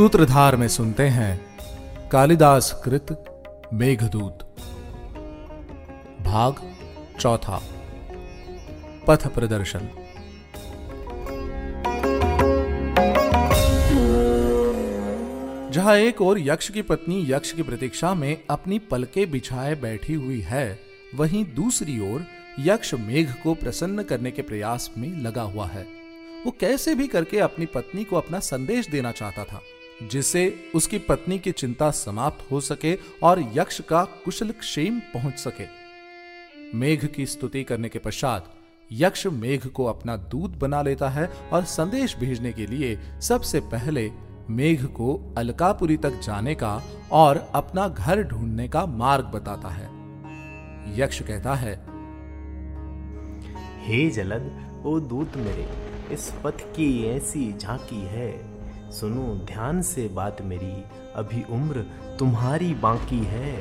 सूत्रधार में सुनते हैं कालिदास कृत मेघदूत। भाग चौथा। पथ प्रदर्शन। जहाँ एक और यक्ष की पत्नी यक्ष की प्रतीक्षा में अपनी पलके बिछाए बैठी हुई है, वहीं दूसरी ओर यक्ष मेघ को प्रसन्न करने के प्रयास में लगा हुआ है। वो कैसे भी करके अपनी पत्नी को अपना संदेश देना चाहता था। जिससे उसकी पत्नी की चिंता समाप्त हो सके और यक्ष का कुशल क्षेम पहुँच सके। मेघ की स्तुति करने के पश्चात यक्ष मेघ को अपना दूत बना लेता है और संदेश भेजने के लिए सबसे पहले मेघ को अलकापुरी तक जाने का और अपना घर ढूँढने का मार्ग बताता है। यक्ष कहता है, हे जलद ओ दूत मेरे, इस पथ की ऐसी झांकी है। सुनो, ध्यान से बात मेरी। अभी उम्र तुम्हारी बाकी है।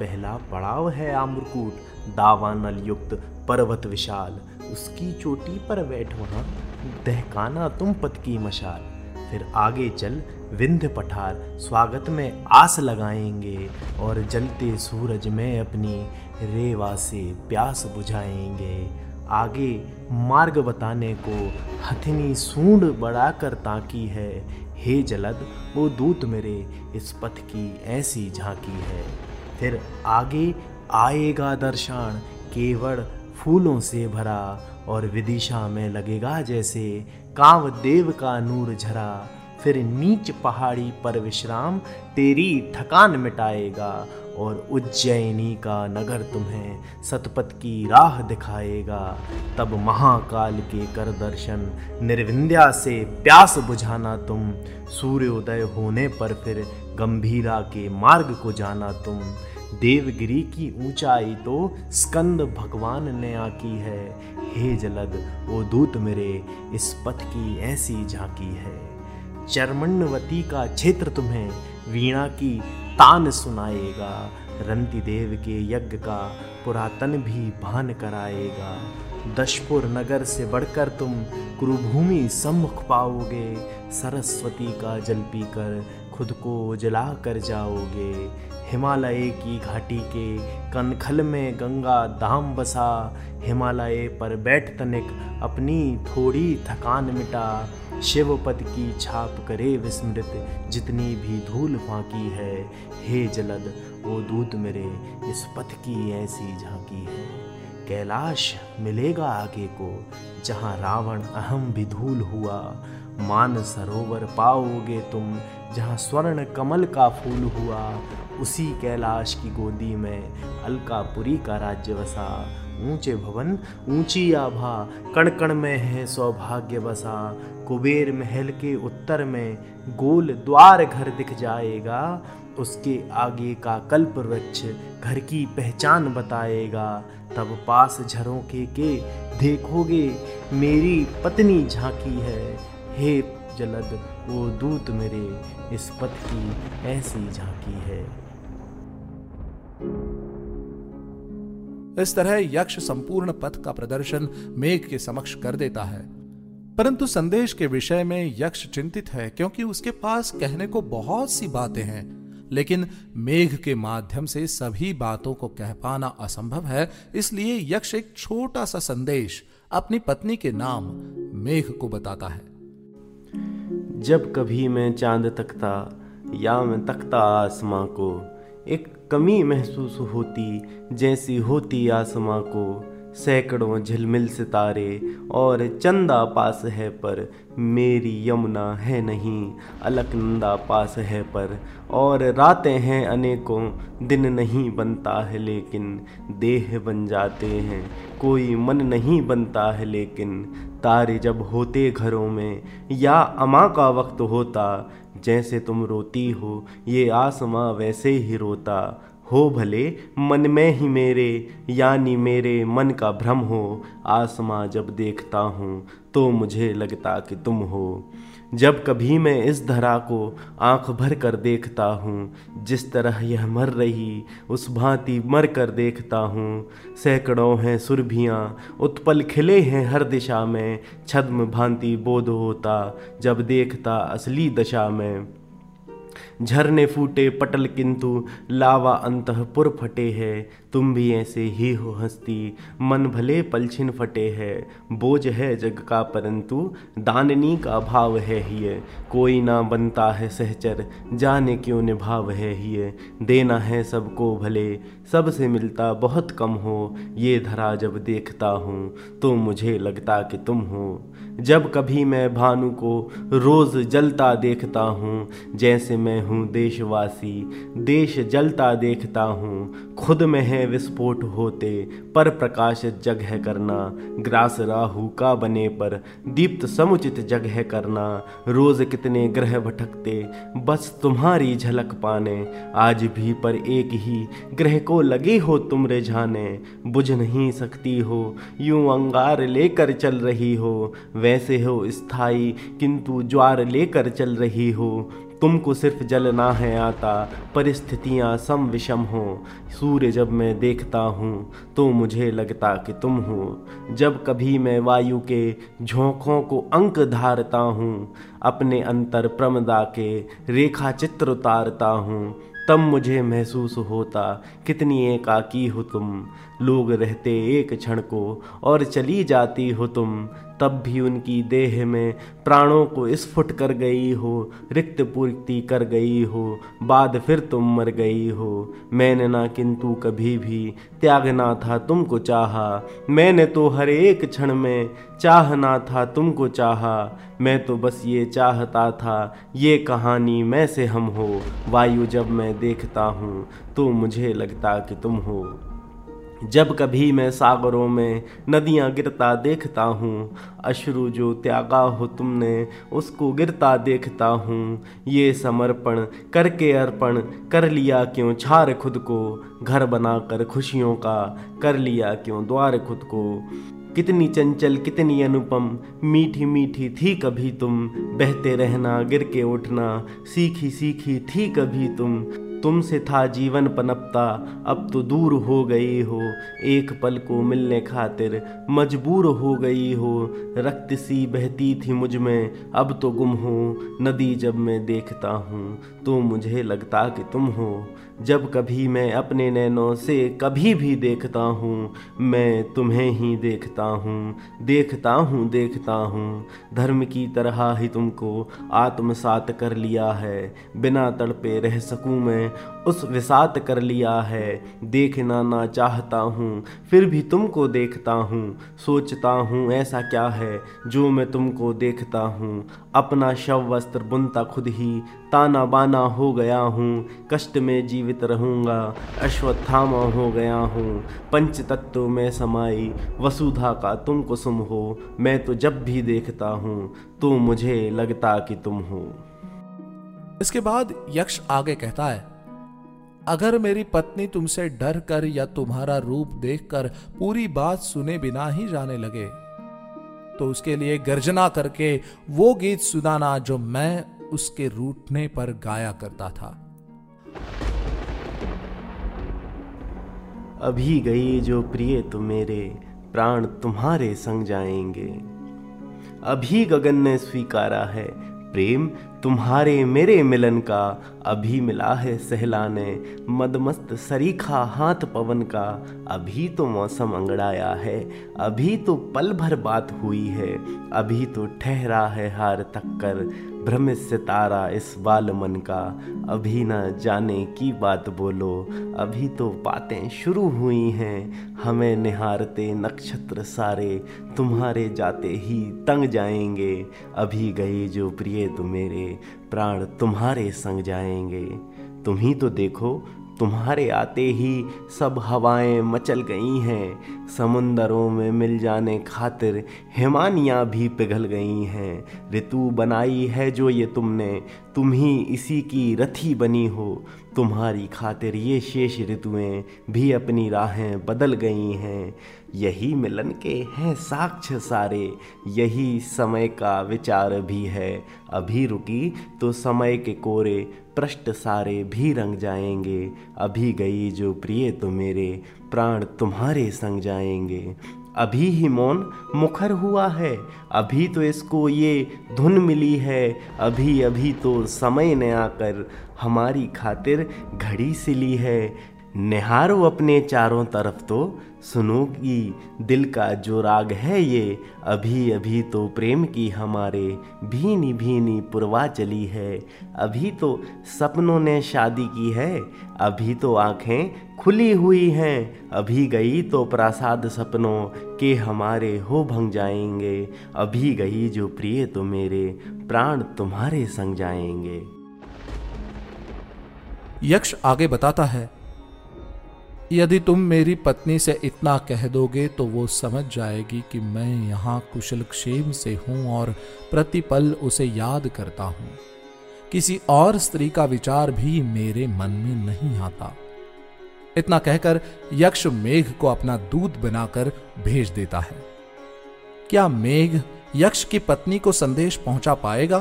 पहला पड़ाव है आम्रकूट दावानल युक्त पर्वत विशाल। उसकी चोटी पर बैठ वहाँ दहकाना तुम पत की मशाल। फिर आगे चल विंध्य पठार, स्वागत में आस लगाएँगे। और जलते सूरज में अपनी रेवा से प्यास बुझाएँगे। आगे मार्ग बताने को हथिनी सूंड बढ़ाकर ताकी है। हे जलद, वो दूत मेरे इस पथ की ऐसी झांकी है। फिर आगे आएगा दर्शन, केवड़ फूलों से भरा, और विदिशा में लगेगा जैसे कांव देव का नूर झरा। फिर नीच पहाड़ी पर विश्राम तेरी थकान मिटाएगा और उज्जैनी का नगर तुम्हें सतपथ की राह दिखाएगा। तब महाकाल के कर दर्शन, निर्विंध्या से प्यास बुझाना तुम। सूर्योदय होने पर फिर गंभीरा के मार्ग को जाना तुम। देवगिरी की ऊंचाई तो स्कंद भगवान ने आकी है। हे जलद वो दूत मेरे, इस पथ की ऐसी झांकी है। चरमण्यवती का क्षेत्र तुम्हें वीणा की तान सुनाएगा, रंतिदेव के यज्ञ का पुरातन भी भान कराएगा। दशपुर नगर से बढ़कर तुम कुरुभूमि सम्मुख पाओगे, सरस्वती का जल पीकर खुद को जला कर जाओगे। हिमालय की घाटी के कनखल में गंगा धाम बसा। हिमालय पर बैठ तनिक अपनी थोड़ी थकान मिटा। शिव शिवपद की छाप करे विस्मृत, जितनी भी धूल फाकी है। हे जलद वो दूत मेरे, इस पथ की ऐसी झांकी है। कैलाश मिलेगा आगे को, जहाँ रावण अहम भी धूल हुआ। मान सरोवर पाओगे तुम, जहाँ स्वर्ण कमल का फूल हुआ। उसी कैलाश की गोदी में अलकापुरी का राज्य बसा। ऊँचे भवन, ऊँची आभा कण कण में है सौभाग्य बसा। कुबेर महल के उत्तर में गोल द्वार घर दिख जाएगा। उसके आगे का कल्प वृक्ष घर की पहचान बताएगा। तब पास झरोखे के देखोगे, मेरी पत्नी झांकी है। हे जलद वो दूत मेरे, इस पथ की ऐसी झांकी है। इस तरह यक्ष संपूर्ण पथ का प्रदर्शन मेघ के समक्ष कर देता है। परंतु संदेश के विषय में यक्ष चिंतित है क्योंकि उसके पास कहने को बहुत सी बातें हैं। लेकिन मेघ के माध्यम से सभी बातों को कह पाना असंभव है, इसलिए यक्ष एक छोटा सा संदेश अपनी पत्नी के नाम मेघ को बताता है। जब कभी मैं चाँद तकता या मैं तकता आसमां को एक कमी महसूस होती, जैसी होती आसमां को। सैकड़ों झिलमिल सितारे और चंदा पास है पर मेरी यमुना है नहीं, अलकनंदा पास है पर। और रातें हैं अनेकों, दिन नहीं बनता है लेकिन देह बन जाते हैं, कोई मन नहीं बनता है लेकिन। तारे जब होते घरों में, या अमा का वक्त होता जैसे तुम रोती हो, ये आसमां वैसे ही रोता। हो भले, मन में ही मेरे, यानी मेरे मन का भ्रम हो, आसमां जब देखता हूँ तो मुझे लगता कि तुम हो। जब कभी मैं इस धरा को आँख भर कर देखता हूँ, जिस तरह यह मर रही, उस भांति मर कर देखता हूँ। सैकड़ों हैं सुरभियाँ, उत्पल खिले हैं हर दिशा में, छद्म भांति बोध होता, जब देखता असली दशा में। झरने फूटे पटल किंतु लावा अंतपुर फटे है तुम भी ऐसे ही हो हंसती। मन भले पलछिन फटे है, बोझ है जग का परंतु दाननी का भाव है ही कोई ना बनता है सहचर, जाने क्यों निभाव है ही। देना है सबको भले, सबसे मिलता बहुत कम हो। ये धरा जब देखता हूँ तो मुझे लगता कि तुम हो। जब कभी मैं भानु को रोज जलता देखता हूँ, जैसे मैं हूँ देशवासी, देश जलता देखता हूँ। खुद में है विस्फोट होते, पर प्रकाश जगह करना। ग्रास राहु का बने पर दीप्त समुचित जगह करना। रोज कितने ग्रह भटकते, बस तुम्हारी झलक पाने। आज भी पर एक ही ग्रह को लगे हो तुम रिझाने बुझ नहीं सकती हो, यूँ अंगार लेकर चल रही हो। वैसे हो स्थायी, किंतु ज्वार लेकर चल रही हो। तुमको सिर्फ़ जलना है आता, परिस्थितियाँ सम विषम हो। सूर्य जब मैं देखता हूँ तो मुझे लगता कि तुम हो। जब कभी मैं वायु के झोंकों को अंक धारता हूँ, अपने अंतर प्रमदा के रेखा चित्र उतारता हूँ, तब मुझे महसूस होता, कितनी एकाकी हो तुम। लोग रहते एक क्षण को और चली जाती हो तुम। तब भी उनकी देह में प्राणों को स्फुट कर गई हो, रिक्त पूर्ति कर गई हो, बाद फिर तुम मर गई हो। मैंने ना किंतु कभी भी त्यागना था तुमको चाहा। मैंने तो हर एक क्षण में चाहना था तुमको चाहा। मैं तो बस ये चाहता था, ये कहानी मैं से हम हो। वायु जब मैं देखता हूँ तो मुझे लगता कि तुम हो। जब कभी मैं सागरों में नदियाँ गिरता देखता हूँ, अश्रु जो त्यागा हो तुमने, उसको गिरता देखता हूँ। ये समर्पण करके अर्पण कर लिया क्यों छार खुद को? घर बनाकर खुशियों का कर लिया क्यों द्वार खुद को? कितनी चंचल, कितनी अनुपम, मीठी मीठी थी कभी तुम। बहते रहना, गिर के उठना, सीखी सीखी थी कभी तुम। तुमसे था जीवन पनपता, अब तो दूर हो गई हो। एक पल को मिलने खातिर मजबूर हो गई हो। रक्त सी बहती थी मुझमें, अब तो गुम हो। नदी जब मैं देखता हूँ तो मुझे लगता कि तुम हो। जब कभी मैं अपने नैनों से कभी भी देखता हूँ, मैं तुम्हें ही देखता हूँ देखता हूँ देखता हूँ। धर्म की तरह ही तुमको आत्मसात कर लिया है। बिना तड़पे रह सकूँ मैं उस विसात कर लिया है। देखना ना चाहता हूँ, फिर भी तुमको देखता हूँ। सोचता हूँ ऐसा क्या है जो मैं तुमको देखता हूँ। अपना शव वस्त्र बुनता खुद ही, ताना बाना हो गया हूँ। कष्ट में जीवित रहूँगा, अश्वत्थामा हो गया हूँ। पंच तत्व में समाई, वसुधा का तुम कुसुम हो। मैं तो जब भी देखता हूँ तो मुझे लगता कि तुम हो। इसके बाद यक्ष आगे कहता है अगर मेरी पत्नी तुमसे डर कर या तुम्हारा रूप देखकर पूरी बात सुने बिना ही जाने लगे तो उसके लिए गर्जना करके वो गीत सुनाना जो मैं उसके रूठने पर गाया करता था। अभी गई जो प्रिय तुम मेरे, प्राण तुम्हारे संग जाएँगे। अभी गगन ने स्वीकारा है प्रेम तुम्हारे मेरे मिलन का अभी मिला है सहलाने। मदमस्त सरीखा हाथ पवन का अभी तो मौसम अंगड़ाया है। अभी तो पल भर बात हुई है। अभी तो ठहरा है हार तक्कर। भ्रमित सितारा इस बाल मन का। अभी न जाने की बात बोलो। अभी तो बातें शुरू हुई हैं। हमें निहारते नक्षत्र सारे। तुम्हारे जाते ही तंग जाएँगे। अभी गए जो प्रिय तो मेरे। प्राण तुम्हारे संग जाएँगे। तुम ही तो देखो, तुम्हारे आते ही सब हवाएँ मचल गई हैं। समुंदरों में मिल जाने खातिर हिमानियाँ भी पिघल गई हैं। ऋतु बनाई है जो ये तुमने, तुम ही इसी की रथी बनी हो। तुम्हारी खातिर ये शेष ऋतुएँ भी अपनी राहें बदल गई हैं। यही मिलन के हैं साक्ष्य सारे, यही समय का विचार भी है। अभी रुकी तो समय के कोरे पृष्ठ सारे भी रंग जाएँगे। अभी गई जो प्रिय तो मेरे, प्राण तुम्हारे संग जाएँगे। अभी ही मौन मुखर हुआ है, अभी तो इसको ये धुन मिली है, अभी अभी तो समय ने आकर हमारी खातिर घड़ी सिली है। निहारो अपने चारों तरफ़ तो सुनो कि दिल का जो राग है ये, अभी अभी तो प्रेम की हमारे भीनी भीनी पुरवा चली है। अभी तो सपनों ने शादी की है, अभी तो आँखें खुली हुई हैं, अभी गई तो प्रसाद सपनों के हमारे हो भंग जाएँगे। अभी गई जो प्रिय तो मेरे, प्राण तुम्हारे संग जाएँगे। यक्ष आगे बताता है यदि तुम मेरी पत्नी से इतना कह दोगे तो वो समझ जाएगी कि मैं यहाँ कुशल क्षेम से हूँ और प्रतिपल उसे याद करता हूँ। किसी और स्त्री का विचार भी मेरे मन में नहीं आता। इतना कहकर यक्ष मेघ को अपना दूत बनाकर भेज देता है। क्या मेघ यक्ष की पत्नी को संदेश पहुँचा पाएगा?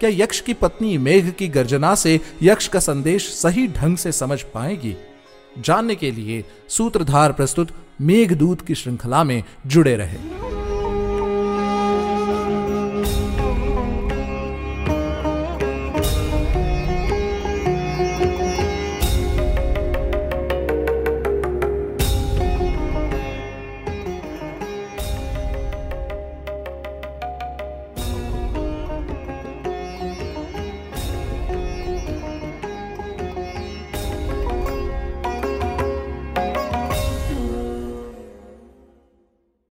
क्या यक्ष की पत्नी मेघ की गर्जना से यक्ष का संदेश सही ढंग से समझ पाएगी? जानने के लिए सूत्रधार प्रस्तुत मेघदूत की श्रृंखला में जुड़े रहे।